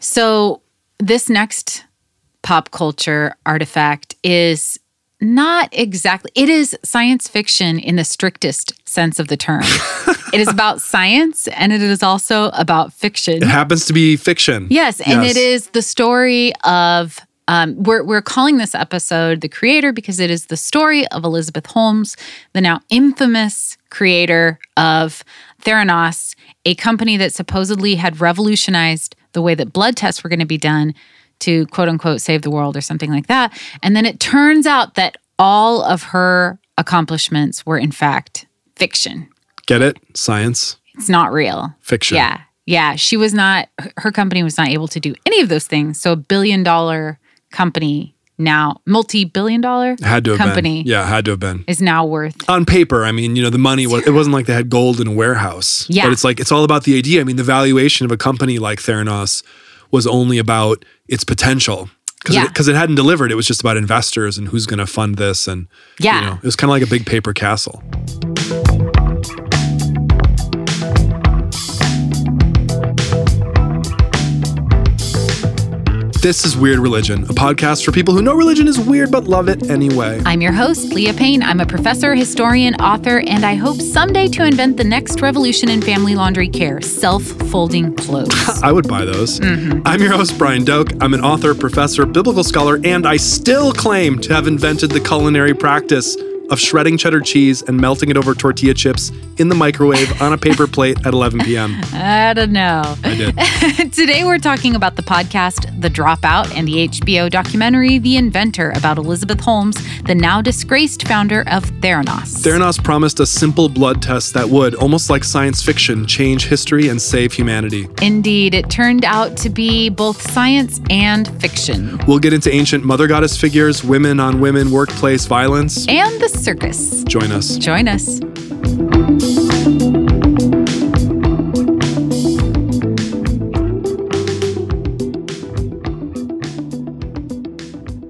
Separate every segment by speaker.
Speaker 1: So, this next pop culture artifact is not exactly, it is science fiction in the strictest sense of the term. it is about science and it is also about fiction.
Speaker 2: It happens to be fiction.
Speaker 1: Yes, and
Speaker 2: Yes.
Speaker 1: it is the story of. Um, we're we're calling this episode "The Creator" because it is the story of Elizabeth Holmes, the now infamous creator of Theranos, a company that supposedly had revolutionized the way that blood tests were going to be done to quote unquote save the world or something like that. And then it turns out that all of her accomplishments were in fact fiction.
Speaker 2: Get it? Science,
Speaker 1: It's not real.
Speaker 2: fiction.
Speaker 1: Yeah. Yeah. She was not, her company was not able to do any of those things. So a billion dollar company now, multi billion dollar
Speaker 2: Had to have
Speaker 1: company
Speaker 2: been. Yeah, had to have been.
Speaker 1: is now worth.
Speaker 2: on paper, I mean, you know, the money was it wasn't like they had gold in a warehouse.
Speaker 1: Yeah.
Speaker 2: But it's like it's all about the idea. I mean, the valuation of a company like Theranos was only about its potential. Because
Speaker 1: Yeah.
Speaker 2: it, it hadn't delivered. It was just about investors and who's going to fund this. And,
Speaker 1: Yeah.
Speaker 2: you know, it was kind of like a big paper castle. This is Weird Religion, a podcast for people who know religion is weird but love it anyway.
Speaker 1: I'm your host, Leah Payne. I'm a professor, historian, author, and I hope someday to invent the next revolution in family laundry care self folding clothes.
Speaker 2: I would buy those.
Speaker 1: Mm-hmm.
Speaker 2: I'm your host, Brian Doak. I'm an author, professor, biblical scholar, and I still claim to have invented the culinary practice of shredding cheddar cheese and melting it over tortilla chips in the microwave on a paper plate at 11 p.m.
Speaker 1: I don't know.
Speaker 2: I did.
Speaker 1: Today, we're talking about the podcast The Dropout and the HBO documentary The Inventor about Elizabeth Holmes, the now disgraced founder of Theranos.
Speaker 2: Theranos promised a simple blood test that would, almost like science fiction, change history and save humanity.
Speaker 1: Indeed, it turned out to be both science and fiction.
Speaker 2: We'll get into ancient mother goddess figures, women on women, workplace violence.
Speaker 1: And the circus.
Speaker 2: Join us.
Speaker 1: Join us.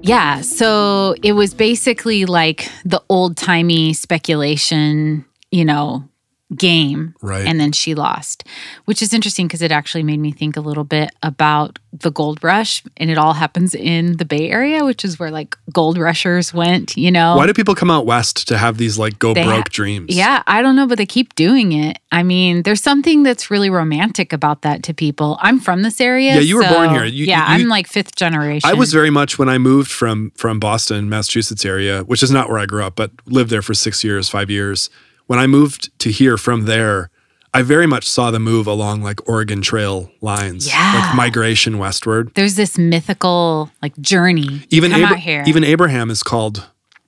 Speaker 1: Yeah, so it was basically like the old timey speculation, you know, game.
Speaker 2: Right.
Speaker 1: And then she lost, which is interesting because it actually made me think a little bit about the gold rush. And it all happens in the Bay Area, which is where like gold rushers went, you know?
Speaker 2: Why do people come out west to have these like go
Speaker 1: They
Speaker 2: broke
Speaker 1: ha-
Speaker 2: dreams?
Speaker 1: Yeah, I don't know, but they keep doing it. I mean, there's something that's really romantic about that to people. I'm from this area.
Speaker 2: Yeah, you were
Speaker 1: so-
Speaker 2: born here. You-
Speaker 1: yeah,
Speaker 2: you-
Speaker 1: I'm like fifth generation.
Speaker 2: I was very much when I moved from from Boston, Massachusetts area, which is not where I grew up, but lived there for six years, five years. When I moved to here from there, I very much saw the move along like Oregon Trail lines,
Speaker 1: Yeah.
Speaker 2: like migration westward.
Speaker 1: There's this mythical like journey.
Speaker 2: Even Abra- even Abraham is called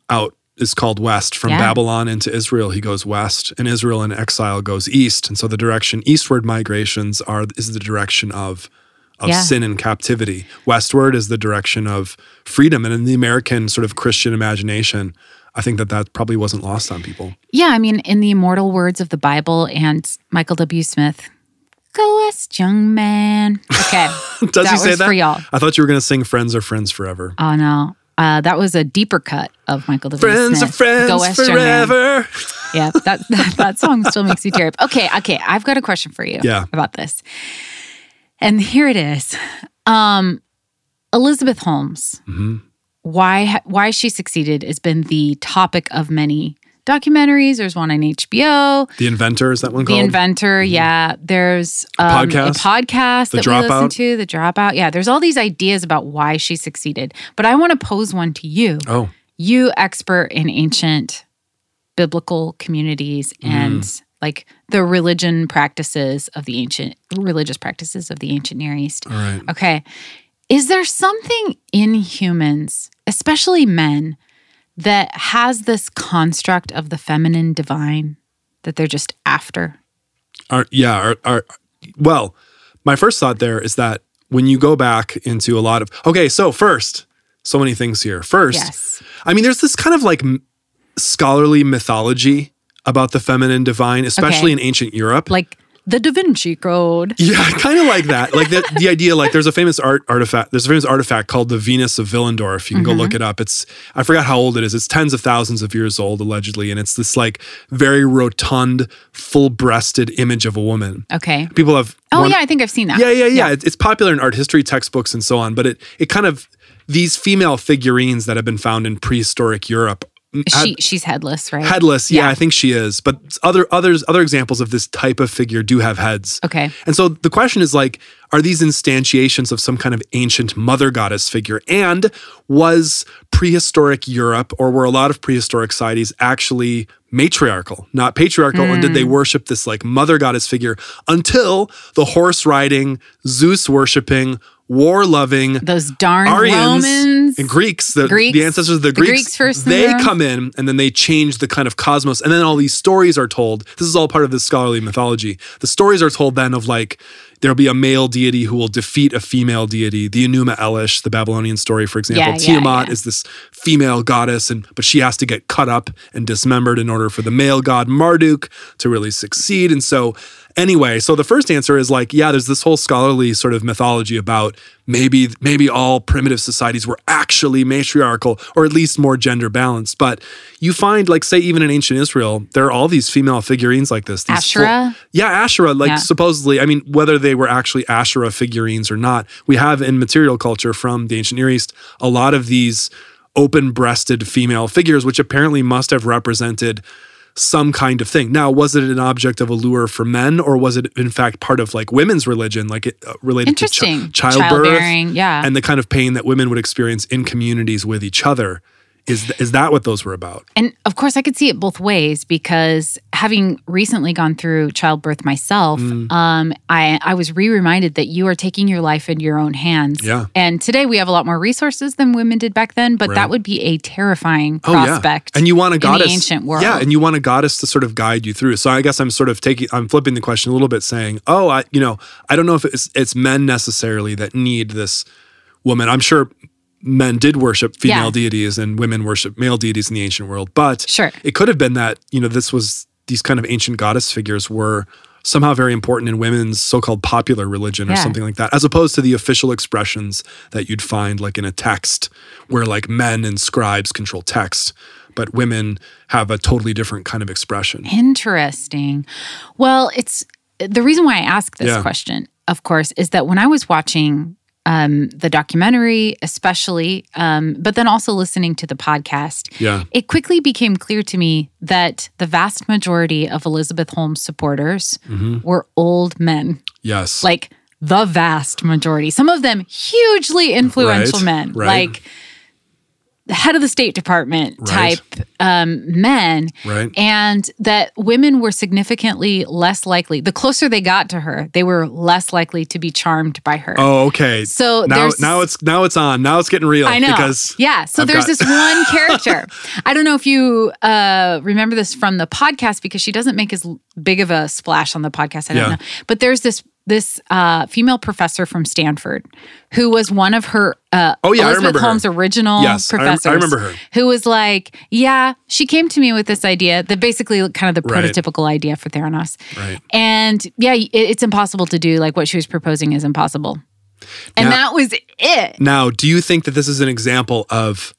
Speaker 2: out is called west from
Speaker 1: Yeah.
Speaker 2: Babylon into Israel. He goes west, and Israel in exile goes east. And so the direction eastward migrations are is the direction of of
Speaker 1: Yeah.
Speaker 2: sin and captivity. Westward is the direction of freedom, and in the American sort of Christian imagination, I think that that probably wasn't lost on people.
Speaker 1: yeah, I mean, in the immortal words of the Bible and Michael W. Smith, go west, young man. Okay.
Speaker 2: Does
Speaker 1: That
Speaker 2: he say that?
Speaker 1: for y'all.
Speaker 2: I thought you were going to sing "Friends Are Friends Forever."
Speaker 1: oh no. Uh, that was a deeper cut of Michael W.
Speaker 2: Friends
Speaker 1: Smith.
Speaker 2: are friends
Speaker 1: Go West,
Speaker 2: forever.
Speaker 1: Yeah, that, that that song still makes me tear up. Okay, okay, I've got a question for you
Speaker 2: Yeah.
Speaker 1: about this. And here it is. Um Elizabeth Holmes.
Speaker 2: Mm-hmm.
Speaker 1: Why why she succeeded has been the topic of many documentaries. There's one on HBO,
Speaker 2: The Inventor is that one called? The?
Speaker 1: Inventor. Yeah, there's um,
Speaker 2: podcast?
Speaker 1: a podcast
Speaker 2: The
Speaker 1: that we listen to. The Dropout. Yeah, there's all these ideas about why she succeeded. But I want to pose one to you
Speaker 2: oh,
Speaker 1: you expert in ancient biblical communities and
Speaker 2: Mm.
Speaker 1: like the religion practices of the ancient religious practices of the ancient near east
Speaker 2: all right.
Speaker 1: okay is there something in humans especially men that has this construct of the feminine divine that they're just after
Speaker 2: Are, yeah, are, are well, my first thought there is that when you go back into a lot of okay, so first, so many things here. First,
Speaker 1: yes
Speaker 2: I mean, there's this kind of like scholarly mythology about the feminine divine, especially
Speaker 1: Okay.
Speaker 2: in ancient Europe.
Speaker 1: like the Da Vinci Code.
Speaker 2: Yeah, kind of like that. Like the, the idea, like there's a famous art artifact. There's a famous artifact called the Venus of Willendorf. You can go mm-hmm. look it up. It's I forgot how old it is. It's tens of thousands of years old allegedly, and it's this like very rotund, full-breasted image of a woman.
Speaker 1: Okay.
Speaker 2: People have
Speaker 1: Oh
Speaker 2: one-
Speaker 1: yeah, I think I've seen that.
Speaker 2: yeah, yeah, yeah. It's, it's popular in art history textbooks and so on, but it it kind of these female figurines that have been found in prehistoric Europe. Mm,
Speaker 1: She she's headless, right?
Speaker 2: headless, yeah,
Speaker 1: Yeah.
Speaker 2: I think she is. But other others other examples of this type of figure do have heads.
Speaker 1: Okay.
Speaker 2: And so the question is like, are these instantiations of some kind of ancient mother goddess figure? And was prehistoric Europe or were a lot of prehistoric societies actually matriarchal, not patriarchal? And did they
Speaker 1: Hmm.
Speaker 2: worship this like mother goddess figure until the horse riding, Zeus worshiping, war loving,
Speaker 1: Those darn
Speaker 2: Aryans
Speaker 1: Romans.
Speaker 2: and Greeks, the,
Speaker 1: Greeks.
Speaker 2: the ancestors of the
Speaker 1: The
Speaker 2: Greeks,
Speaker 1: Greeks first
Speaker 2: they
Speaker 1: the
Speaker 2: come in and then they change the kind of cosmos. And then all these stories are told. This is all part of the scholarly mythology. The stories are told then of like, there'll be a male deity who will defeat a female deity. The Enuma Elish, the Babylonian story, for example.
Speaker 1: Yeah, yeah,
Speaker 2: Tiamat
Speaker 1: yeah.
Speaker 2: is this female goddess, and but she has to get cut up and dismembered in order for the male god Marduk to really succeed. And so, anyway, so the first answer is like, yeah, there's this whole scholarly sort of mythology about maybe maybe all primitive societies were actually matriarchal or at least more gender balanced. But you find, like, say, even in ancient Israel, there are all these female figurines like this. Full-
Speaker 1: Asherah?
Speaker 2: yeah, Asherah, like
Speaker 1: Yeah.
Speaker 2: supposedly, I mean, whether they were actually Asherah figurines or not, we have in material culture from the ancient Near East a lot of these open breasted female figures, which apparently must have represented some kind of thing. Now, was it an object of allure for men, or was it in fact part of like women's religion, like it uh, related to chi- childbirth
Speaker 1: Childbearing, yeah.
Speaker 2: and the kind of pain that women would experience in communities with each other? Is th- is that what those were about?
Speaker 1: And of course, I could see it both ways because having recently gone through childbirth myself,
Speaker 2: Mm.
Speaker 1: um, I, I was re reminded that you are taking your life in your own hands.
Speaker 2: Yeah.
Speaker 1: And today we have a lot more resources than women did back then, but
Speaker 2: Right.
Speaker 1: that would be a terrifying
Speaker 2: Oh,
Speaker 1: prospect.
Speaker 2: And you want a
Speaker 1: in
Speaker 2: goddess.
Speaker 1: the ancient world.
Speaker 2: Yeah, and you want a goddess to sort of guide you through. So I guess I'm sort of taking I'm flipping the question a little bit saying, "Oh, I you know, I don't know if it's it's men necessarily that need this woman. I'm sure men did worship female
Speaker 1: Yeah.
Speaker 2: deities and women worship male deities in the ancient world, but
Speaker 1: Sure.
Speaker 2: it could have been that, you know, this was these kind of ancient goddess figures were somehow very important in women's so-called popular religion or
Speaker 1: Yeah.
Speaker 2: something like that as opposed to the official expressions that you'd find like in a text where like men and scribes control text but women have a totally different kind of expression
Speaker 1: Interesting. Well, it's the reason why I ask this
Speaker 2: Yeah.
Speaker 1: question, of course, is that when I was watching um, the documentary, especially, um, but then also listening to the podcast,
Speaker 2: Yeah.
Speaker 1: it quickly became clear to me that the vast majority of Elizabeth Holmes supporters
Speaker 2: Mm-hmm.
Speaker 1: were old men,
Speaker 2: yes
Speaker 1: like the vast majority. Some of them hugely influential
Speaker 2: Right,
Speaker 1: men,
Speaker 2: right.
Speaker 1: like head of the State Department
Speaker 2: Right.
Speaker 1: type um, men
Speaker 2: right
Speaker 1: and that women were significantly less likely the closer they got to her they were less likely to be charmed by her
Speaker 2: oh okay
Speaker 1: So
Speaker 2: now now it's now it's on now it's getting real
Speaker 1: I know.
Speaker 2: because
Speaker 1: yeah. So
Speaker 2: I've
Speaker 1: there's
Speaker 2: got-
Speaker 1: this one character. I don't know if you uh, remember this from the podcast because she doesn't make as big of a splash on the podcast. I don't
Speaker 2: Yeah.
Speaker 1: know. But there's this this uh, female professor from Stanford who was one of her uh,
Speaker 2: Oh, yeah, I
Speaker 1: Elizabeth
Speaker 2: remember her.
Speaker 1: Holmes' original
Speaker 2: Yes, I rem- I remember her.
Speaker 1: Who was like, yeah, she came to me with this idea, that basically kind of the
Speaker 2: Right.
Speaker 1: prototypical idea for Theranos.
Speaker 2: Right.
Speaker 1: And yeah, it, it's impossible to do. Like what she was proposing is impossible. And
Speaker 2: Now-
Speaker 1: that was it.
Speaker 2: Now, do you think that this is an example of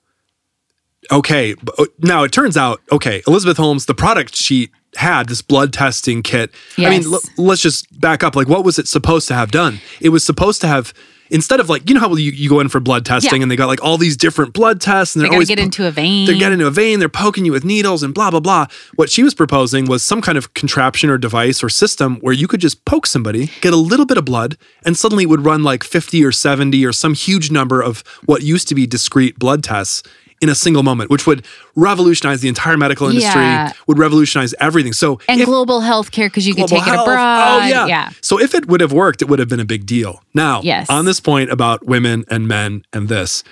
Speaker 2: okay, uh, now it turns out okay, Elizabeth Holmes, the product she had this blood testing kit. I mean, l- let's just back up. Like, what was it supposed to have done? It was supposed to have instead of like you know how you, you go in for blood testing
Speaker 1: Yeah.
Speaker 2: and they got like all these different blood tests and
Speaker 1: They
Speaker 2: they're
Speaker 1: to
Speaker 2: always
Speaker 1: get
Speaker 2: po-
Speaker 1: into a vein.
Speaker 2: they're getting into a vein, they're poking you with needles and blah, blah, blah. What she was proposing was some kind of contraption or device or system where you could just poke somebody, get a little bit of blood, and suddenly it would run like 50 or 70 or some huge number of what used to be discrete blood tests in a single moment, which would revolutionize the entire medical industry,
Speaker 1: Yeah.
Speaker 2: would revolutionize everything. So
Speaker 1: and
Speaker 2: if-
Speaker 1: global health care because you could take it abroad.
Speaker 2: Oh yeah.
Speaker 1: yeah.
Speaker 2: So if it would have worked, it would have been a big deal. Now,
Speaker 1: Yes.
Speaker 2: on this point about women and men and this,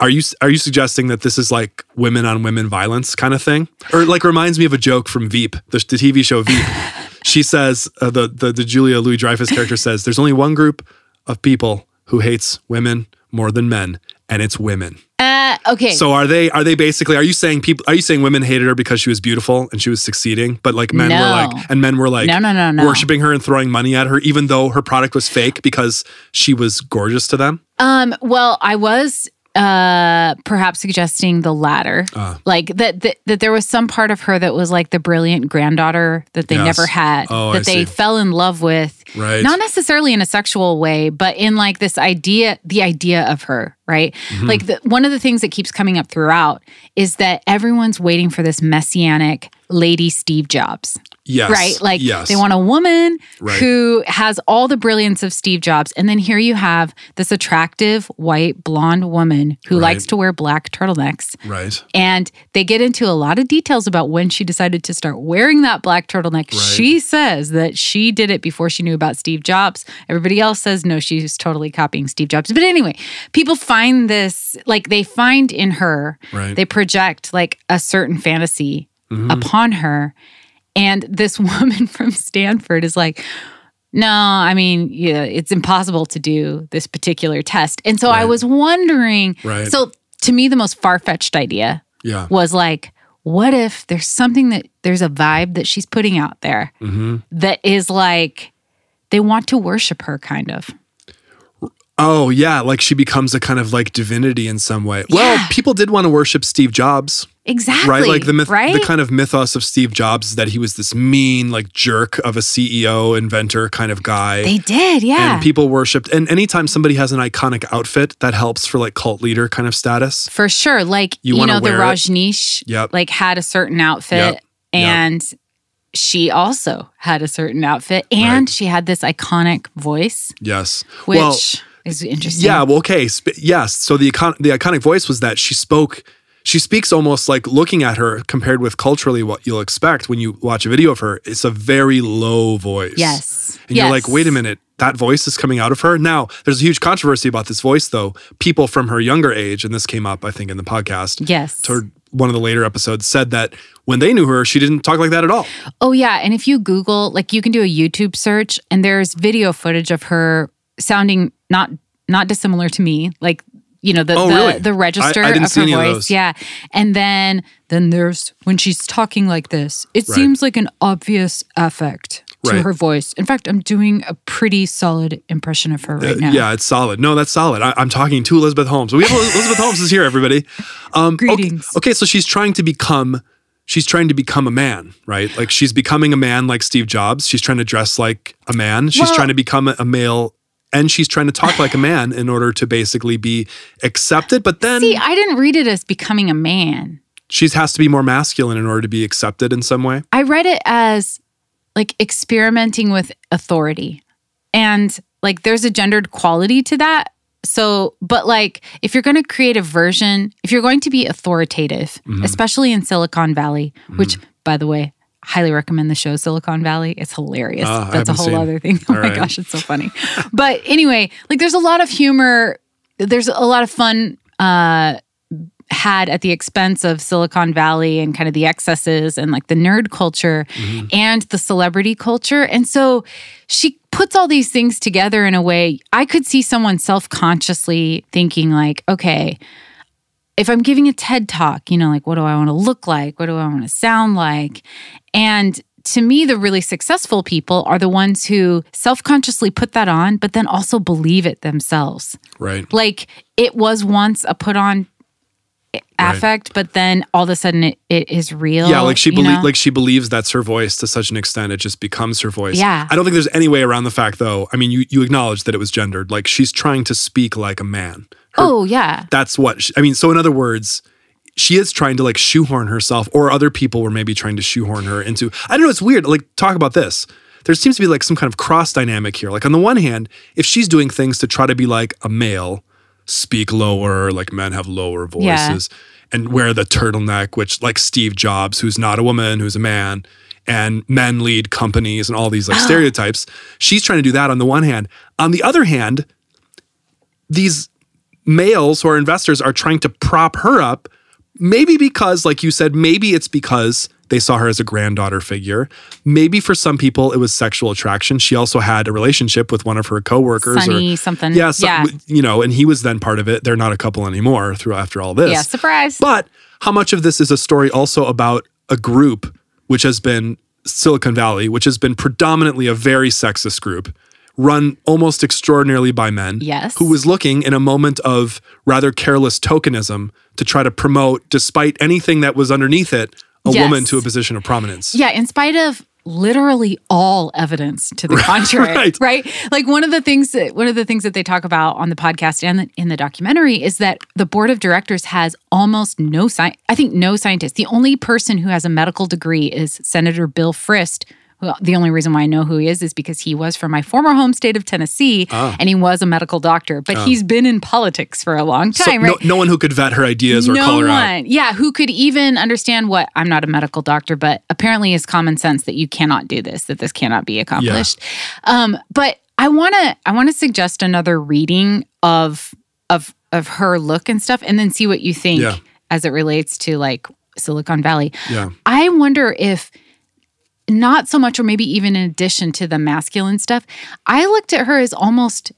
Speaker 2: are you are you suggesting that this is like women on women violence kind of thing, or like reminds me of a joke from Veep, the, the TV show Veep? she says uh, the, the the Julia Louis Dreyfus character says, "There's only one group of people who hates women more than men, and it's women.
Speaker 1: Uh, okay.
Speaker 2: So are they are they basically are you saying people are you saying women hated her because she was beautiful and she was succeeding, but like men were like and men were like
Speaker 1: No, no, no, no.
Speaker 2: worshiping her and throwing money at her even though her product was fake because she was gorgeous to them?
Speaker 1: Um, well, I was uh perhaps suggesting the latter.
Speaker 2: Ah.
Speaker 1: like that, that that there was some part of her that was like the brilliant granddaughter that they
Speaker 2: Yes.
Speaker 1: never had
Speaker 2: Oh,
Speaker 1: that
Speaker 2: I
Speaker 1: they
Speaker 2: see.
Speaker 1: fell in love with.
Speaker 2: Right.
Speaker 1: Not necessarily in a sexual way, but in like this idea, the idea of her, right?
Speaker 2: Mm-hmm.
Speaker 1: Like the, one of the things that keeps coming up throughout is that everyone's waiting for this messianic lady Steve Jobs.
Speaker 2: Yes.
Speaker 1: Right? Like
Speaker 2: yes.
Speaker 1: they want a woman
Speaker 2: Right.
Speaker 1: who has all the brilliance of Steve Jobs. And then here you have this attractive, white, blonde woman who
Speaker 2: Right.
Speaker 1: likes to wear black turtlenecks.
Speaker 2: Right.
Speaker 1: And they get into a lot of details about when she decided to start wearing that black turtleneck. She says that she did it before she knew about Steve Jobs. Everybody else says no, she's totally copying Steve Jobs. But anyway, people find this, like they find in her,
Speaker 2: Right.
Speaker 1: they project like a certain fantasy
Speaker 2: Mm-hmm.
Speaker 1: upon her. And this woman from Stanford is like, no, I mean, yeah, it's impossible to do this particular test. And so I was wondering.
Speaker 2: Right.
Speaker 1: So to me, the most far fetched idea
Speaker 2: Yeah.
Speaker 1: was like, what if there's something that there's a vibe that she's putting out there
Speaker 2: Mm-hmm.
Speaker 1: that is like they want to worship her, kind of.
Speaker 2: Oh yeah, like she becomes a kind of like divinity in some way. Well, people did want to worship Steve Jobs,
Speaker 1: Exactly.
Speaker 2: right? Like the myth,
Speaker 1: right?
Speaker 2: the kind of mythos of Steve Jobs is that he was this mean, like jerk of a CEO, inventor kind of guy.
Speaker 1: they did, yeah.
Speaker 2: and people worshipped. And anytime somebody has an iconic outfit, that helps for like cult leader kind of status.
Speaker 1: For sure. Like,
Speaker 2: You
Speaker 1: you, know, the. Rajneesh
Speaker 2: Yep.
Speaker 1: like had a certain outfit
Speaker 2: Yep. Yep.
Speaker 1: and she also had a certain outfit and
Speaker 2: Right.
Speaker 1: she had this iconic voice,
Speaker 2: Yes.
Speaker 1: which
Speaker 2: well,
Speaker 1: is interesting.
Speaker 2: Yeah, well, okay. Sp- yes. So the icon- the iconic voice was that she spoke. She speaks almost like looking at her compared with culturally what you'll expect when you watch a video of her. It's a very low voice.
Speaker 1: Yes.
Speaker 2: And you're like, wait a minute, that voice is coming out of her. Now, there's a huge controversy about this voice, though. People from her younger age, and this came up, I think, in the podcast.
Speaker 1: Yes.
Speaker 2: Toward one of the later episodes, said that when they knew her, she didn't talk like that at all.
Speaker 1: Oh yeah, and if you Google, like you can do a YouTube search, and there's video footage of her sounding not not dissimilar to me, like you know the
Speaker 2: Oh,
Speaker 1: the,
Speaker 2: really?
Speaker 1: the register
Speaker 2: I- I
Speaker 1: of her
Speaker 2: of
Speaker 1: voice,
Speaker 2: those.
Speaker 1: yeah. And then then there's when she's talking like this, it
Speaker 2: Right.
Speaker 1: seems like an obvious affect to
Speaker 2: Right.
Speaker 1: her voice. In fact, I'm doing a pretty solid impression of her right now.
Speaker 2: Uh, Yeah, it's solid. No, that's solid. I, I'm talking to Elizabeth Holmes. We have Elizabeth Holmes is here, everybody. Um, okay-
Speaker 1: Greetings.
Speaker 2: Okay, so she's trying to become. She's trying to become a man, right? Like she's becoming a man like Steve Jobs. She's trying to dress like a man. She's
Speaker 1: Well-
Speaker 2: trying to become a, a male and she's trying to talk like a man in order to basically be accepted. But then
Speaker 1: See, I didn't read it as becoming a man.
Speaker 2: she has to be more masculine in order to be accepted in some way.
Speaker 1: I read it as like experimenting with authority. And like there's a gendered quality to that. So, but like if you're going to create a version, if you're going to be authoritative,
Speaker 2: Mm-hmm.
Speaker 1: especially in Silicon Valley, which by the way, highly recommend the show Silicon Valley. It's hilarious.
Speaker 2: I
Speaker 1: That's a whole other thing. Oh
Speaker 2: All
Speaker 1: my
Speaker 2: right.
Speaker 1: gosh, it's so funny. but anyway, like there's a lot of humor, there's a lot of fun uh had at the expense of Silicon Valley and kind of the excesses and like the nerd culture
Speaker 2: Mm-hmm.
Speaker 1: and the celebrity culture. And so she puts all these things together in a way I could see someone self consciously thinking, like, okay, if I'm giving a TED talk, you know, like, what do I want to look like? What do I want to sound like? And to me, the really successful people are the ones who self consciously put that on, but then also believe it themselves
Speaker 2: Right.
Speaker 1: like it was once a put on affect but then all of a sudden it, it is real
Speaker 2: Yeah, like she
Speaker 1: you
Speaker 2: believes like she believes that's her voice to such an extent it just becomes her voice.
Speaker 1: Yeah.
Speaker 2: I don't think there's any way around the fact though. I mean, you you acknowledge that it was gendered. Like she's trying to speak like a man. Her-
Speaker 1: oh yeah
Speaker 2: that's what she, I mean. So in other words, she is trying to like shoehorn herself, or other people were maybe trying to shoehorn her into. I don't know. It's weird. Like talk about this. There seems to be like some kind of cross dynamic here. Like on the one hand, if she's doing things to try to be like a male, speak lower, like men have lower
Speaker 1: Yeah.
Speaker 2: voices, and wear the turtleneck, which like Steve Jobs, who's not a woman, who's a man. And men lead companies and all these like stereotypes. She's trying to do that on the one hand. On the other hand, these males who are investors are trying to prop her up maybe because like you said maybe it's because they saw her as a granddaughter figure. Maybe for some people it was sexual attraction. She also had a relationship with one of her coworkers
Speaker 1: Sunny
Speaker 2: or
Speaker 1: something.
Speaker 2: yeah, so-
Speaker 1: yeah.
Speaker 2: you know, and he was then part of it. They're not a couple anymore through after all this.
Speaker 1: Yeah, surprise.
Speaker 2: But how much of this is a story also about a group which has been Silicon Valley, which has been predominantly a very sexist group, run almost extraordinarily by men,
Speaker 1: Yes.
Speaker 2: who was looking in a moment of rather careless tokenism to try to promote, despite anything that was underneath it, a
Speaker 1: Yes.
Speaker 2: woman to a position of prominence.
Speaker 1: Yeah, in spite of literally all evidence to the contrary,
Speaker 2: right.
Speaker 1: Like one of the things that one of the things that they talk about on the podcast and the, in the documentary is that the board of directors has almost no science. I think no scientist. The only person who has a medical degree is Senator Bill Frist. Who, the only reason why I know who he is is because he was from my former home state of Tennessee, and he was a medical doctor. But he's been in politics for a long time,
Speaker 2: no,
Speaker 1: right?
Speaker 2: no one who could vet her ideas or
Speaker 1: no
Speaker 2: call her
Speaker 1: one.
Speaker 2: out.
Speaker 1: Yeah, who could even understand what I'm not a medical doctor, but apparently is common sense that you cannot do this, that this cannot be accomplished. Um, but I wanna I wanna suggest another reading of of of her look and stuff, and then see what you think
Speaker 2: Yeah.
Speaker 1: as it relates to like Silicon Valley.
Speaker 2: Yeah.
Speaker 1: I wonder if not so much, or maybe even in addition to the masculine stuff, I looked at her as almost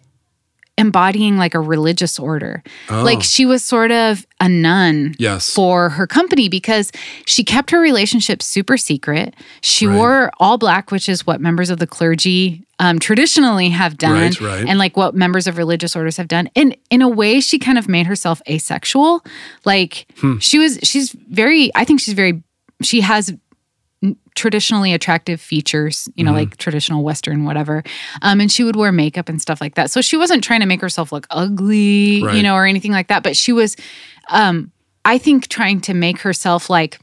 Speaker 1: embodying like a religious order. Like she was sort of a nun
Speaker 2: Yes.
Speaker 1: for her company because she kept her relationship super secret. She
Speaker 2: Right.
Speaker 1: wore all black, which is what members of the clergy um, traditionally have done,
Speaker 2: Right, right.
Speaker 1: and like what members of religious orders have done. And in a way, she kind of made herself asexual. Like
Speaker 2: Hmm.
Speaker 1: she was, she's very. I think she's very. She has traditionally attractive features, you know,
Speaker 2: Mm-hmm.
Speaker 1: like traditional Western, whatever. Um, and she would wear makeup and stuff like that. So she wasn't trying to make herself look ugly,
Speaker 2: Right.
Speaker 1: you know, or anything like that. But she was, um, I think, trying to make herself like.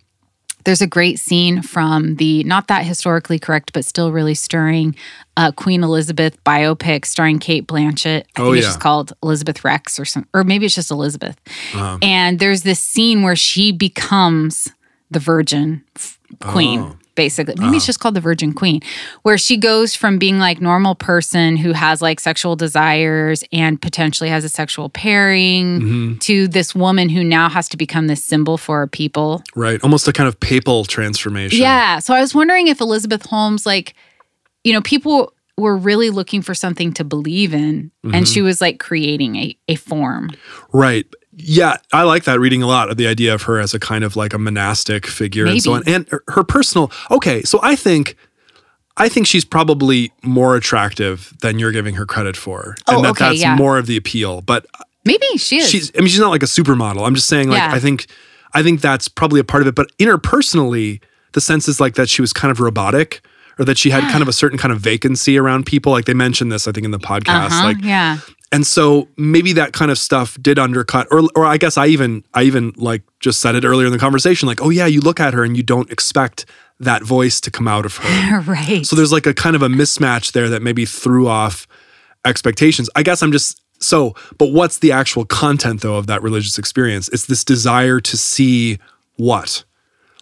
Speaker 1: There's a great scene from the not that historically correct, but still really stirring uh, Queen Elizabeth biopic starring Cate Blanchett. I
Speaker 2: Oh,
Speaker 1: think it's
Speaker 2: yeah.
Speaker 1: just called Elizabeth Rex or some, or maybe it's just Elizabeth.
Speaker 2: Uh-huh.
Speaker 1: And there's this scene where she becomes the Virgin f- Queen,
Speaker 2: Oh.
Speaker 1: basically. Maybe it's just called the Virgin Queen, where she goes from being like normal person who has like sexual desires and potentially has a sexual pairing
Speaker 2: Mm-hmm.
Speaker 1: to this woman who now has to become this symbol for a people.
Speaker 2: Right. Almost a kind of papal transformation.
Speaker 1: Yeah. So I was wondering if Elizabeth Holmes, like, you know, people were really looking for something to believe in,
Speaker 2: Mm-hmm.
Speaker 1: and she was like creating a, a form.
Speaker 2: Right. Yeah, I like that reading a lot of the idea of her as a kind of like a monastic figure and so on. And her- personal Okay, so I think I think she's probably more attractive than you're giving her credit for.
Speaker 1: Oh,
Speaker 2: and that
Speaker 1: okay,
Speaker 2: that's
Speaker 1: yeah.
Speaker 2: more of the appeal. But
Speaker 1: Maybe she is.
Speaker 2: she's I mean she's not like a supermodel. I'm just saying like
Speaker 1: Yeah.
Speaker 2: I think I think that's probably a part of it. But interpersonally, the sense is like that she was kind of robotic or that she had kind of a certain kind of vacancy around people. Like they mentioned this, I think, in the podcast.
Speaker 1: uh-huh,
Speaker 2: Like
Speaker 1: yeah.
Speaker 2: And so maybe that kind of stuff did undercut or or I guess I even I even like just said it earlier in the conversation like oh yeah you look at her and you don't expect that voice to come out of her.
Speaker 1: right.
Speaker 2: so there's like a kind of a mismatch there that maybe threw off expectations. I guess I'm just so but what's the actual content though of that religious experience? It's this desire to see what?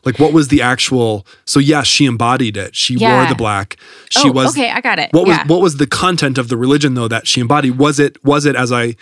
Speaker 2: Like what was the actual so yes, she embodied it. She wore the black. She
Speaker 1: oh,
Speaker 2: was
Speaker 1: okay. I got it.
Speaker 2: what was
Speaker 1: yeah.
Speaker 2: what was the content of the religion though that she embodied? Was it was it as I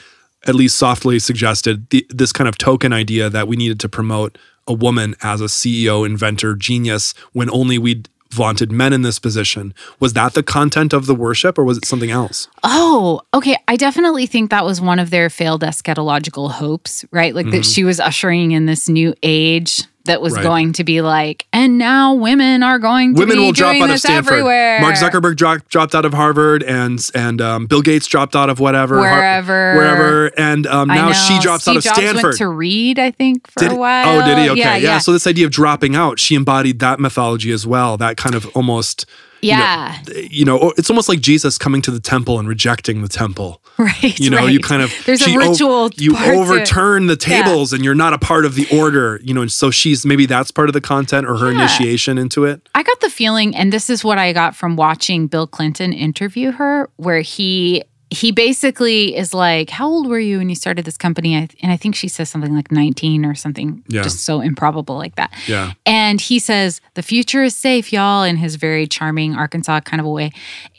Speaker 2: at least softly suggested the, this kind of token idea that we needed to promote a woman as a CEO, inventor, genius when only we vaunted men in this position? Was that the content of the worship or was it something else?
Speaker 1: Oh, okay. I definitely think that was one of their failed eschatological hopes, right? Like that mm-hmm. she was ushering in this new age that was.
Speaker 2: Right.
Speaker 1: going to be like, and now women are going to
Speaker 2: Women
Speaker 1: be
Speaker 2: will drop out of Stanford.
Speaker 1: everywhere.
Speaker 2: Mark Zuckerberg dropped dropped out of Harvard, and and um, Bill Gates dropped out of whatever, Har-
Speaker 1: Wherever.
Speaker 2: wherever, and um, now she drops
Speaker 1: Steve
Speaker 2: out of
Speaker 1: Jobs
Speaker 2: Stanford.
Speaker 1: Went to Reed, I think, for
Speaker 2: Did
Speaker 1: a
Speaker 2: he-
Speaker 1: while.
Speaker 2: Oh, did he? Okay.
Speaker 1: Yeah,
Speaker 2: Yeah,
Speaker 1: yeah.
Speaker 2: So this idea of dropping out, she embodied that mythology as well. That kind of almost, you know,
Speaker 1: Yeah.
Speaker 2: you know, it's almost like Jesus coming to the temple and rejecting the temple.
Speaker 1: right.
Speaker 2: You know, you kind of
Speaker 1: there's a
Speaker 2: o-
Speaker 1: ritual.
Speaker 2: you overturn the tables, and you're not a part of the order. You know, and so she's maybe that's part of the content or her
Speaker 1: Yeah.
Speaker 2: initiation into it.
Speaker 1: I got the feeling, and this is what I got from watching Bill Clinton interview her, where he he basically is like, "How old were you when you started this company?" And I think she says something like nineteen or something,
Speaker 2: Yeah.
Speaker 1: just so improbable like that.
Speaker 2: Yeah.
Speaker 1: And he says, "The future is safe, y'all," in his very charming Arkansas kind of a way.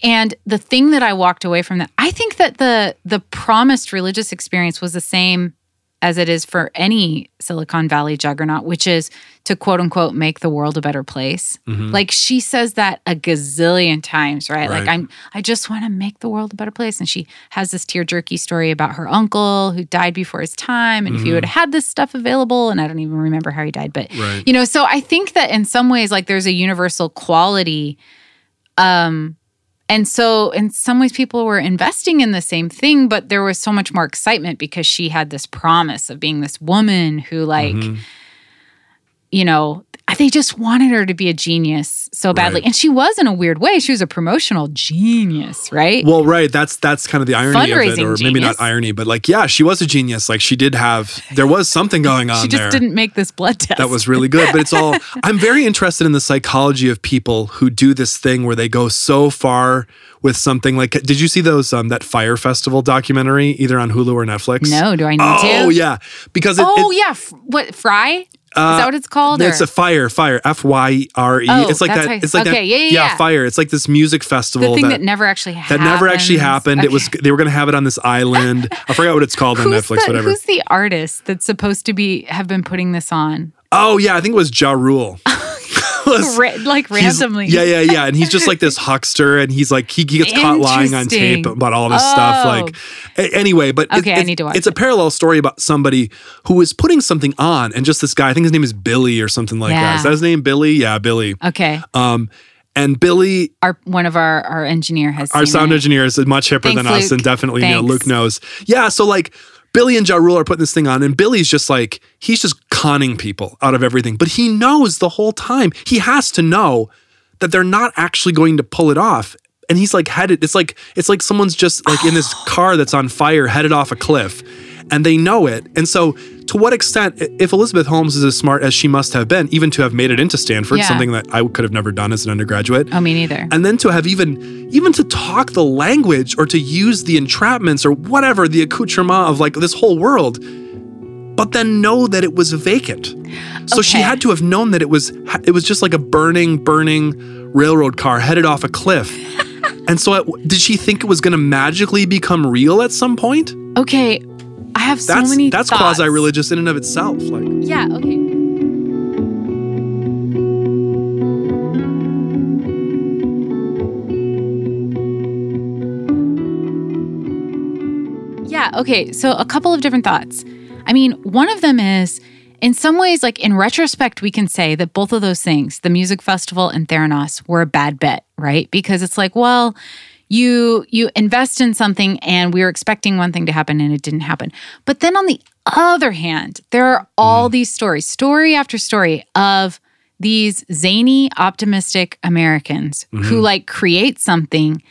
Speaker 1: And the thing that I walked away from that, I think that the the promised religious experience was the same as it is for any Silicon Valley juggernaut, which is to quote unquote make the world a better place. Like she says that a gazillion times, right? Like I'm I just want to make the world a better place. And she has this tear jerky story about her uncle who died before his time. And if he would have had this stuff available, and I don't even remember how he died, but
Speaker 2: Right.
Speaker 1: you know, so I think that in some ways, like there's a universal quality. Um, and so in some ways, people were investing in the same thing, but there was so much more excitement because she had this promise of being this woman who, like,
Speaker 2: Mm-hmm.
Speaker 1: you know, they just wanted her to be a genius so badly.
Speaker 2: Right.
Speaker 1: And she was in a weird way. She was a promotional genius, right?
Speaker 2: Well, right. That's that's kind of the irony of it,
Speaker 1: Fundraising
Speaker 2: or maybe
Speaker 1: genius.
Speaker 2: not irony, but like, yeah, she was a genius. Like, she did have there was something going on
Speaker 1: she just didn't make this blood test.
Speaker 2: that was really good. But it's all I'm very interested in the psychology of people who do this thing where they go so far with something like did you see those um that fire festival documentary either on Hulu or Netflix?
Speaker 1: no, do I need
Speaker 2: Oh
Speaker 1: to?
Speaker 2: Oh yeah. Because it,
Speaker 1: Oh
Speaker 2: it-
Speaker 1: yeah, F- what Fry? Uh, Is that what it's called?
Speaker 2: it's
Speaker 1: or-
Speaker 2: a fire, fire, F Y R E.
Speaker 1: Oh,
Speaker 2: It's like
Speaker 1: that's
Speaker 2: that. It's like
Speaker 1: okay,
Speaker 2: that.
Speaker 1: yeah, yeah, yeah.
Speaker 2: fire. It's like this music festival
Speaker 1: the thing
Speaker 2: that
Speaker 1: that, never actually happened.
Speaker 2: that never actually happened. It was they were going to have it on this island. I forgot what it's called on
Speaker 1: Who's
Speaker 2: Netflix.
Speaker 1: the,
Speaker 2: whatever.
Speaker 1: Who's the artist that's supposed to be have been putting this on?
Speaker 2: Oh yeah, I think it was Ja Rule.
Speaker 1: Ra- like randomly.
Speaker 2: Yeah, yeah, yeah. And he's just like this huckster, and he's like he, he gets caught lying on tape about all this stuff.
Speaker 1: Oh.
Speaker 2: Like a- anyway, but it-
Speaker 1: Okay, I
Speaker 2: it's-
Speaker 1: need to watch
Speaker 2: It's a parallel story about somebody who is putting something on, and just this guy. I think his name is Billy or something like that.
Speaker 1: Yeah.
Speaker 2: Is that his name? Billy? Yeah, Billy.
Speaker 1: Okay.
Speaker 2: Um, and Billy
Speaker 1: Our one of our our engineer has
Speaker 2: our sound
Speaker 1: it.
Speaker 2: engineer is much hipper
Speaker 1: Thanks,
Speaker 2: than us,
Speaker 1: Luke.
Speaker 2: and definitely you know Luke knows. Yeah, so like Billy and Ja Rule are putting this thing on, and Billy's just like he's just conning people out of everything, but he knows the whole time. He has to know that they're not actually going to pull it off. And he's like headed. It's like it's like someone's just like in this car that's on fire, headed off a cliff, and they know it. And so, to what extent, if Elizabeth Holmes is as smart as she must have been, even to have made it into Stanford,
Speaker 1: Yeah.
Speaker 2: something that I could have never done as an undergraduate,
Speaker 1: Oh, me neither.
Speaker 2: and then to have even even to talk the language or to use the entrapments or whatever the accoutrement of like this whole world but then know that it was vacant so she had to have known that it was it was just like a burning burning railroad car headed off a cliff and so it, did she think it was going to magically become real at some point
Speaker 1: Okay. I have so
Speaker 2: that's
Speaker 1: many
Speaker 2: that's
Speaker 1: thoughts.
Speaker 2: quasi-religious in and of itself like
Speaker 1: Yeah, okay. Yeah, okay. So a couple of different thoughts. I mean, one of them is in some ways, like in retrospect, we can say that both of those things, the music festival and Theranos, were a bad bet, right? Because it's like, well, you you invest in something and we were expecting one thing to happen and it didn't happen. But then on the other hand, there are all mm. these stories, story after story of these zany, optimistic Americans who mm-hmm. like create something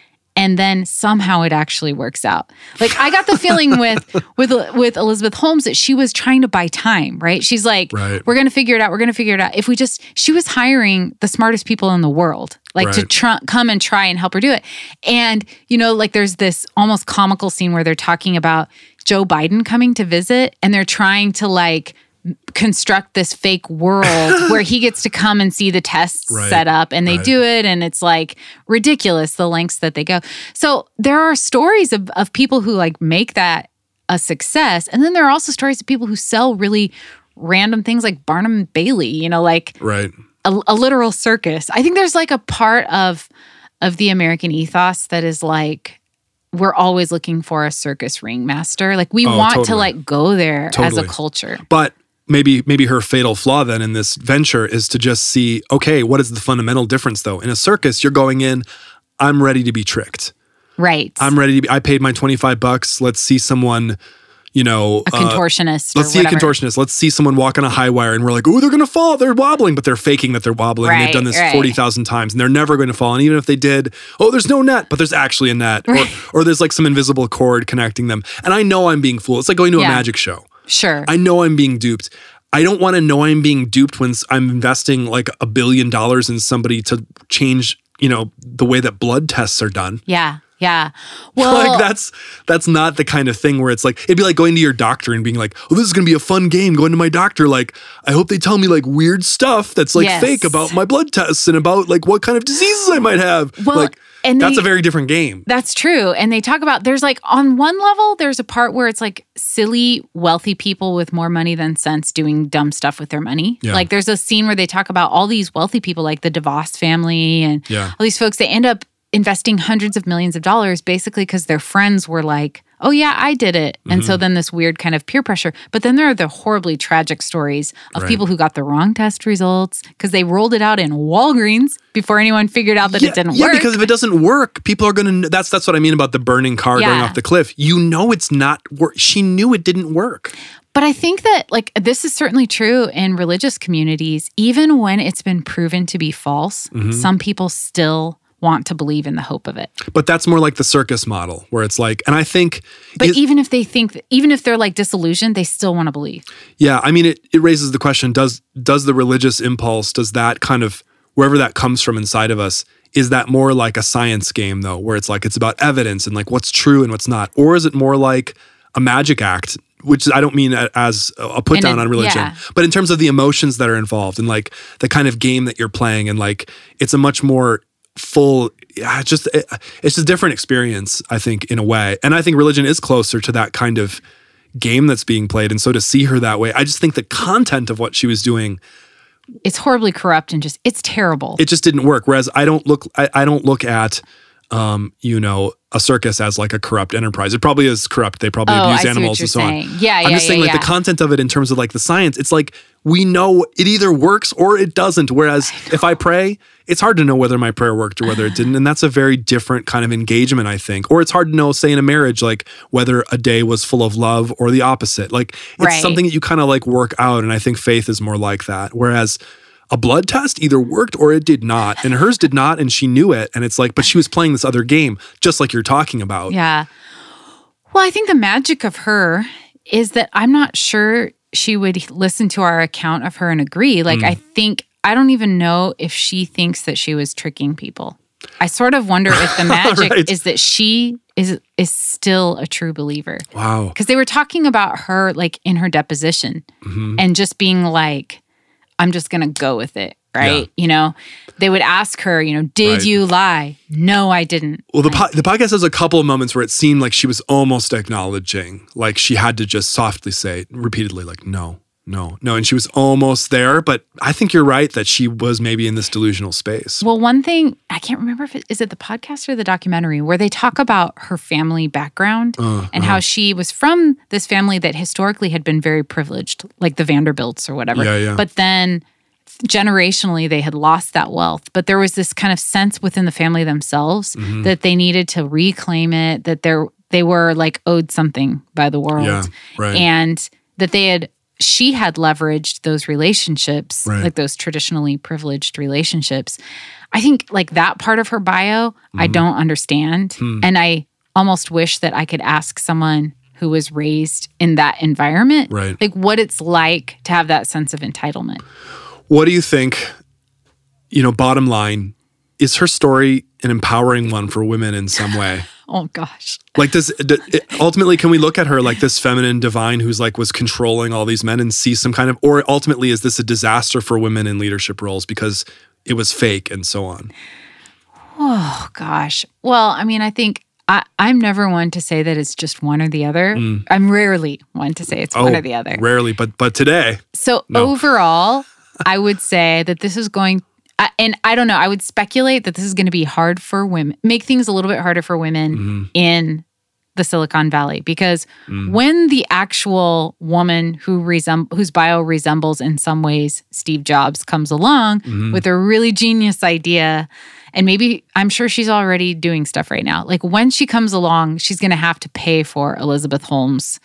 Speaker 1: and then somehow it actually works out. Like I got the feeling with with with Elizabeth Holmes that she was trying to buy time, right? She's like,
Speaker 2: Right.
Speaker 1: we're going to figure it out. We're going to figure it out. If we just she was hiring the smartest people in the world, like to
Speaker 2: Right.
Speaker 1: try, come and try and help her do it. And you know, like there's this almost comical scene where they're talking about Joe Biden coming to visit and they're trying to like construct this fake world where he gets to come and see the tests
Speaker 2: Right,
Speaker 1: set up and they
Speaker 2: right.
Speaker 1: do it and it's like ridiculous the lengths that they go. So there are stories of, of people who like make that a success. And then there are also stories of people who sell really random things like barnum bailey you know like
Speaker 2: right.
Speaker 1: a, a literal circus. I think there's like a part of of the american ethos that is like we're always looking for a circus ringmaster. Like we
Speaker 2: Oh,
Speaker 1: want to
Speaker 2: totally.
Speaker 1: like go there as a culture.
Speaker 2: But maybe maybe her fatal flaw then in this venture is to just see, okay, what is the fundamental difference though? In a circus, you're going in, I'm ready to be tricked.
Speaker 1: right
Speaker 2: I'm ready to be I paid my 25 bucks. Let's see someone, you know,
Speaker 1: a
Speaker 2: uh,
Speaker 1: contortionist
Speaker 2: Let's
Speaker 1: or
Speaker 2: see a contortionist. Let's see someone walk on a high wire and we're like, oh, they're going to fall. They're wobbling, but they're faking that they're wobbling. and they've done this
Speaker 1: right.
Speaker 2: 40,000 times and they're never going to fall. And even if they did, oh, there's no net, but there's actually a net. Or, or there's like some invisible cord connecting them. And I know I'm being fooled. It's like going to a magic show.
Speaker 1: Sure
Speaker 2: I know I'm being duped. I don't want to know I'm being duped when I'm investing like a billion dollars in somebody to change, you know, the way that blood tests are done.
Speaker 1: yeah Yeah. Well,
Speaker 2: like that's that's not the kind of thing where it's like it'd be like going to your doctor and being like, "Oh, this is going to be a fun game." Going to my doctor like, "I hope they tell me like weird stuff that's like
Speaker 1: Yes.
Speaker 2: fake about my blood tests and about like what kind of diseases I might have."
Speaker 1: Well,
Speaker 2: like
Speaker 1: and
Speaker 2: that's
Speaker 1: they-
Speaker 2: a very different game.
Speaker 1: That's true. And they talk about there's like on one level, there's a part where it's like silly, wealthy people with more money than sense doing dumb stuff with their money.
Speaker 2: Yeah.
Speaker 1: Like there's a scene where they talk about all these wealthy people, like the DeVos family and
Speaker 2: Yeah.
Speaker 1: all these folks, they end up investing hundreds of millions of dollars basically because their friends were like, oh yeah, I did it. And
Speaker 2: Mm-hmm.
Speaker 1: so then this weird kind of peer pressure. But then there are the horribly tragic stories of
Speaker 2: Right.
Speaker 1: people who got the wrong test results because they rolled it out in Walgreens before anyone figured out that
Speaker 2: yeah,
Speaker 1: it didn't
Speaker 2: yeah,
Speaker 1: work.
Speaker 2: Yeah, because if it doesn't work, people are going to. That's that's what I mean about the burning car going off the cliff. You know it's not. Wor- she knew it didn't work.
Speaker 1: But I think that, like, this is certainly true in religious communities. Even when it's been proven to be false,
Speaker 2: Mm-hmm.
Speaker 1: some people still want to believe in the hope of it.
Speaker 2: But that's more like the circus model, where it's like, and I think,
Speaker 1: But
Speaker 2: it-
Speaker 1: even if they think, even if they're like disillusioned, they still want to believe.
Speaker 2: yeah, I mean, it it raises the question: Does does the religious impulse, does that kind of wherever that comes from inside of us, is that more like a science game though, where it's like it's about evidence and like what's true and what's not, or is it more like a magic act? Which I don't mean as a put
Speaker 1: And
Speaker 2: down
Speaker 1: it-
Speaker 2: on religion,
Speaker 1: yeah.
Speaker 2: but in terms of the emotions that are involved and like the kind of game that you're playing, and like it's a much more full just it, it's a different experience i think in a way. And i think religion is closer to that kind of game that's being played. And so to see her that way i just think the content of what she was doing
Speaker 1: It's horribly corrupt and just, it's terrible.
Speaker 2: it just didn't work. Whereas i don't look i, I don't look at um you know a circus as like a corrupt enterprise. It probably is corrupt. They probably
Speaker 1: Oh, I
Speaker 2: abuse animals and so on.
Speaker 1: saying. Yeah,
Speaker 2: i'm
Speaker 1: yeah,
Speaker 2: just saying
Speaker 1: yeah,
Speaker 2: like the content of it in terms of like the science it's like we know it either works or it doesn't. Whereas if i pray it's hard to know whether my prayer worked or whether it didn't and that's a very different kind of engagement i think. Or it's hard to know say in a marriage like whether a day was full of love or the opposite. Like it's
Speaker 1: Right.
Speaker 2: something that you kind of like work out and i think faith is more like that. Whereas a blood test either worked or it did not and hers did not and she knew it and it's like but she was playing this other game just like you're talking about
Speaker 1: Yeah. Well, I think the magic of her is that I'm not sure she would listen to our account of her and agree. Like,
Speaker 2: Hmm.
Speaker 1: I think, I don't even know if she thinks that she was tricking people. I sort of wonder if the magic
Speaker 2: Right.
Speaker 1: is that she is is still a true believer.
Speaker 2: wow
Speaker 1: Because they were talking about her like in her deposition
Speaker 2: Mm-hmm.
Speaker 1: and just being like, I'm just gonna go with it. Right. You know, they would ask her, you know, did
Speaker 2: Right.
Speaker 1: you lie? No, I didn't.
Speaker 2: well the, po- the podcast has a couple of moments where it seemed like she was almost acknowledging like she had to just softly say repeatedly like no no no and she was almost there but i think you're right that she was maybe in this delusional space
Speaker 1: Well, one thing I can't remember if it is it the podcast or the documentary where they talk about her family background
Speaker 2: Uh,
Speaker 1: and how she was from this family that historically had been very privileged, like the Vanderbilts or whatever.
Speaker 2: Yeah, yeah.
Speaker 1: But then generationally they had lost that wealth, but there was this kind of sense within the family themselves
Speaker 2: Mm-hmm.
Speaker 1: that they needed to reclaim it, that they're they were like owed something by the world.
Speaker 2: Yeah, right.
Speaker 1: And that they had she had leveraged those relationships,
Speaker 2: Right.
Speaker 1: like those traditionally privileged relationships. I think like that part of her bio, I
Speaker 2: Mm-hmm.
Speaker 1: don't understand.
Speaker 2: Hmm.
Speaker 1: And I almost wish that I could ask someone who was raised in that environment,
Speaker 2: Right.
Speaker 1: like what it's like to have that sense of entitlement.
Speaker 2: What do you think? You know, bottom line, is her story an empowering one for women in some way?
Speaker 1: Oh gosh.
Speaker 2: Like this, d- ultimately, can we look at her like this feminine divine who's like was controlling all these men and see some kind of, or ultimately, is this a disaster for women in leadership roles because it was fake and so on?
Speaker 1: Oh gosh. Well, I mean, I think I, I'm never one to say that it's just one or the other. I'm rarely one to say it's one or the other.
Speaker 2: Mm. rarely, but but today,
Speaker 1: So
Speaker 2: No.
Speaker 1: overall, I would say that this is going, I- and I don't know. I would speculate that this is going to be hard for women, make things a little bit harder for women
Speaker 2: Mm-hmm.
Speaker 1: in the Silicon Valley because
Speaker 2: Mm.
Speaker 1: when the actual woman who resem- whose bio resembles in some ways Steve Jobs comes along
Speaker 2: Mm-hmm.
Speaker 1: with a really genius idea. And maybe I'm sure she's already doing stuff right now. Like when she comes along, she's going to have to pay for Elizabeth Holmes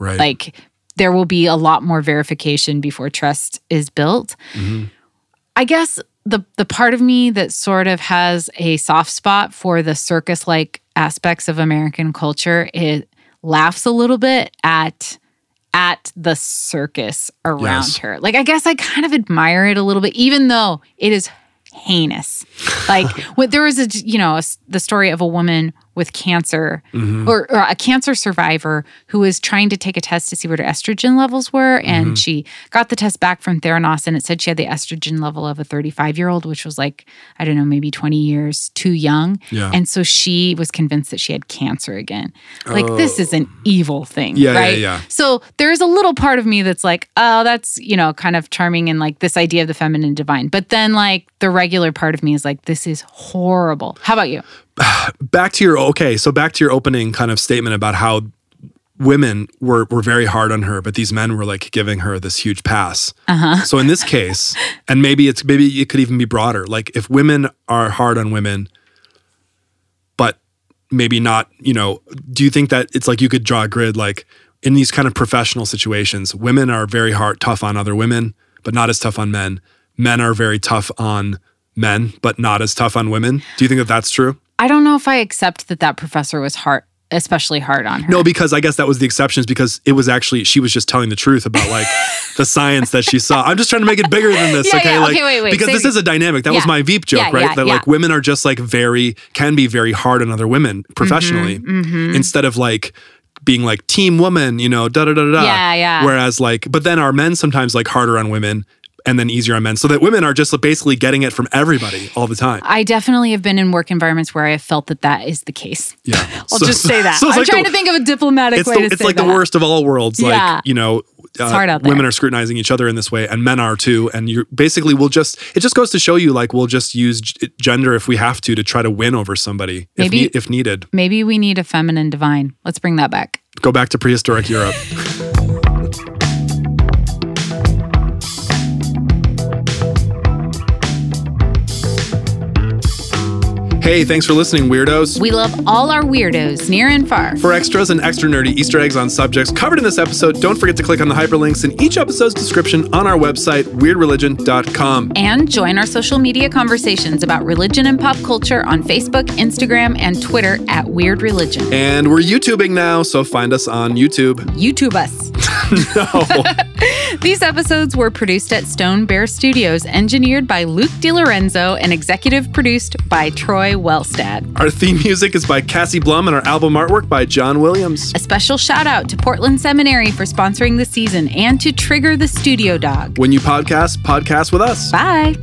Speaker 2: right?
Speaker 1: like there will be a lot more verification before trust is built. I guess the the part of me that sort of has a soft spot for the circus like aspects of American culture it laughs a little bit at at the circus around
Speaker 2: Yes.
Speaker 1: her. Like I guess I kind of admire it a little bit even though it is heinous. Like when there was a you know a the story of a woman with cancer mm-hmm. or, or a cancer survivor who was trying to take a test to see what her estrogen levels were. And mm-hmm. she got the test back from Theranos and it said she had the estrogen level of a 35 year old, which was like, I don't know, maybe 20 years too young.
Speaker 2: Yeah.
Speaker 1: And so she was convinced that she had cancer again. Like, this is an oh. evil thing.
Speaker 2: Yeah, yeah,
Speaker 1: right?
Speaker 2: yeah.
Speaker 1: So there is a little part of me that's like, oh, that's, you know, kind of charming and like this idea of the feminine divine. But then like the regular part of me is like, this is horrible. How about you?
Speaker 2: Back to your okay so back to your opening kind of statement about how women were were very hard on her but these men were like giving her this huge pass. Uh-huh. so in this case and maybe it's maybe it could even be broader like if women are hard on women but maybe not you know do you think that it's like you could draw a grid like in these kind of professional situations women are very hard tough on other women but not as tough on men. Men are very tough on men but not as tough on women. Do you think that that's true
Speaker 1: I don't know if I accept that that professor was hard, especially hard on her.
Speaker 2: No, because I guess that was the exceptions because it was actually she was just telling the truth about like the science that she saw. I'm just trying to make it bigger than this,
Speaker 1: Yeah,
Speaker 2: okay?
Speaker 1: yeah,
Speaker 2: Like
Speaker 1: okay, wait, wait.
Speaker 2: because
Speaker 1: So-
Speaker 2: this is a dynamic. That was my Veep joke,
Speaker 1: Yeah,
Speaker 2: right?
Speaker 1: yeah,
Speaker 2: that
Speaker 1: yeah.
Speaker 2: like women are just like very can be very hard on other women professionally
Speaker 1: Mm-hmm,
Speaker 2: instead of like being like team woman, you know, da da da da. da.
Speaker 1: Yeah, yeah.
Speaker 2: Whereas like, but then are men sometimes like harder on women and then easier on men, so that women are just basically getting it from everybody all the time.
Speaker 1: I definitely have been in work environments where I have felt that that is the case.
Speaker 2: Yeah,
Speaker 1: I'll
Speaker 2: So-
Speaker 1: just say that.
Speaker 2: so
Speaker 1: I'm
Speaker 2: like
Speaker 1: trying
Speaker 2: the-
Speaker 1: to think of a diplomatic
Speaker 2: it's
Speaker 1: way
Speaker 2: the,
Speaker 1: to
Speaker 2: it's like
Speaker 1: that.
Speaker 2: the worst of all worlds.
Speaker 1: Yeah.
Speaker 2: Like you know, uh,
Speaker 1: hard out there.
Speaker 2: women are scrutinizing each other in this way, and men are too. And you're basically we'll just it just goes to show you like we'll just use g- gender if we have to to try to win over somebody if ne- if needed.
Speaker 1: Maybe we need a feminine divine. Let's bring that back.
Speaker 2: Go back to prehistoric Europe. Hey, thanks for listening, weirdos.
Speaker 1: We love all our weirdos, near and far.
Speaker 2: For extras and extra nerdy Easter eggs on subjects covered in this episode, don't forget to click on the hyperlinks in each episode's description on our website, weirdreligion.com.
Speaker 1: And join our social media conversations about religion and pop culture on Facebook, Instagram, and Twitter at Weird Religion.
Speaker 2: And we're YouTubing now, so find us on YouTube.
Speaker 1: YouTube us. These episodes were produced at Stone Bear Studios, engineered by Luke DiLorenzo, and executive produced by Troy Wellstad.
Speaker 2: Our theme music is by Cassie Blum and our album artwork by John Williams.
Speaker 1: A special shout out to Portland Seminary for sponsoring the season and to Trigger the Studio Dog.
Speaker 2: When you podcast, podcast with us.
Speaker 1: Bye.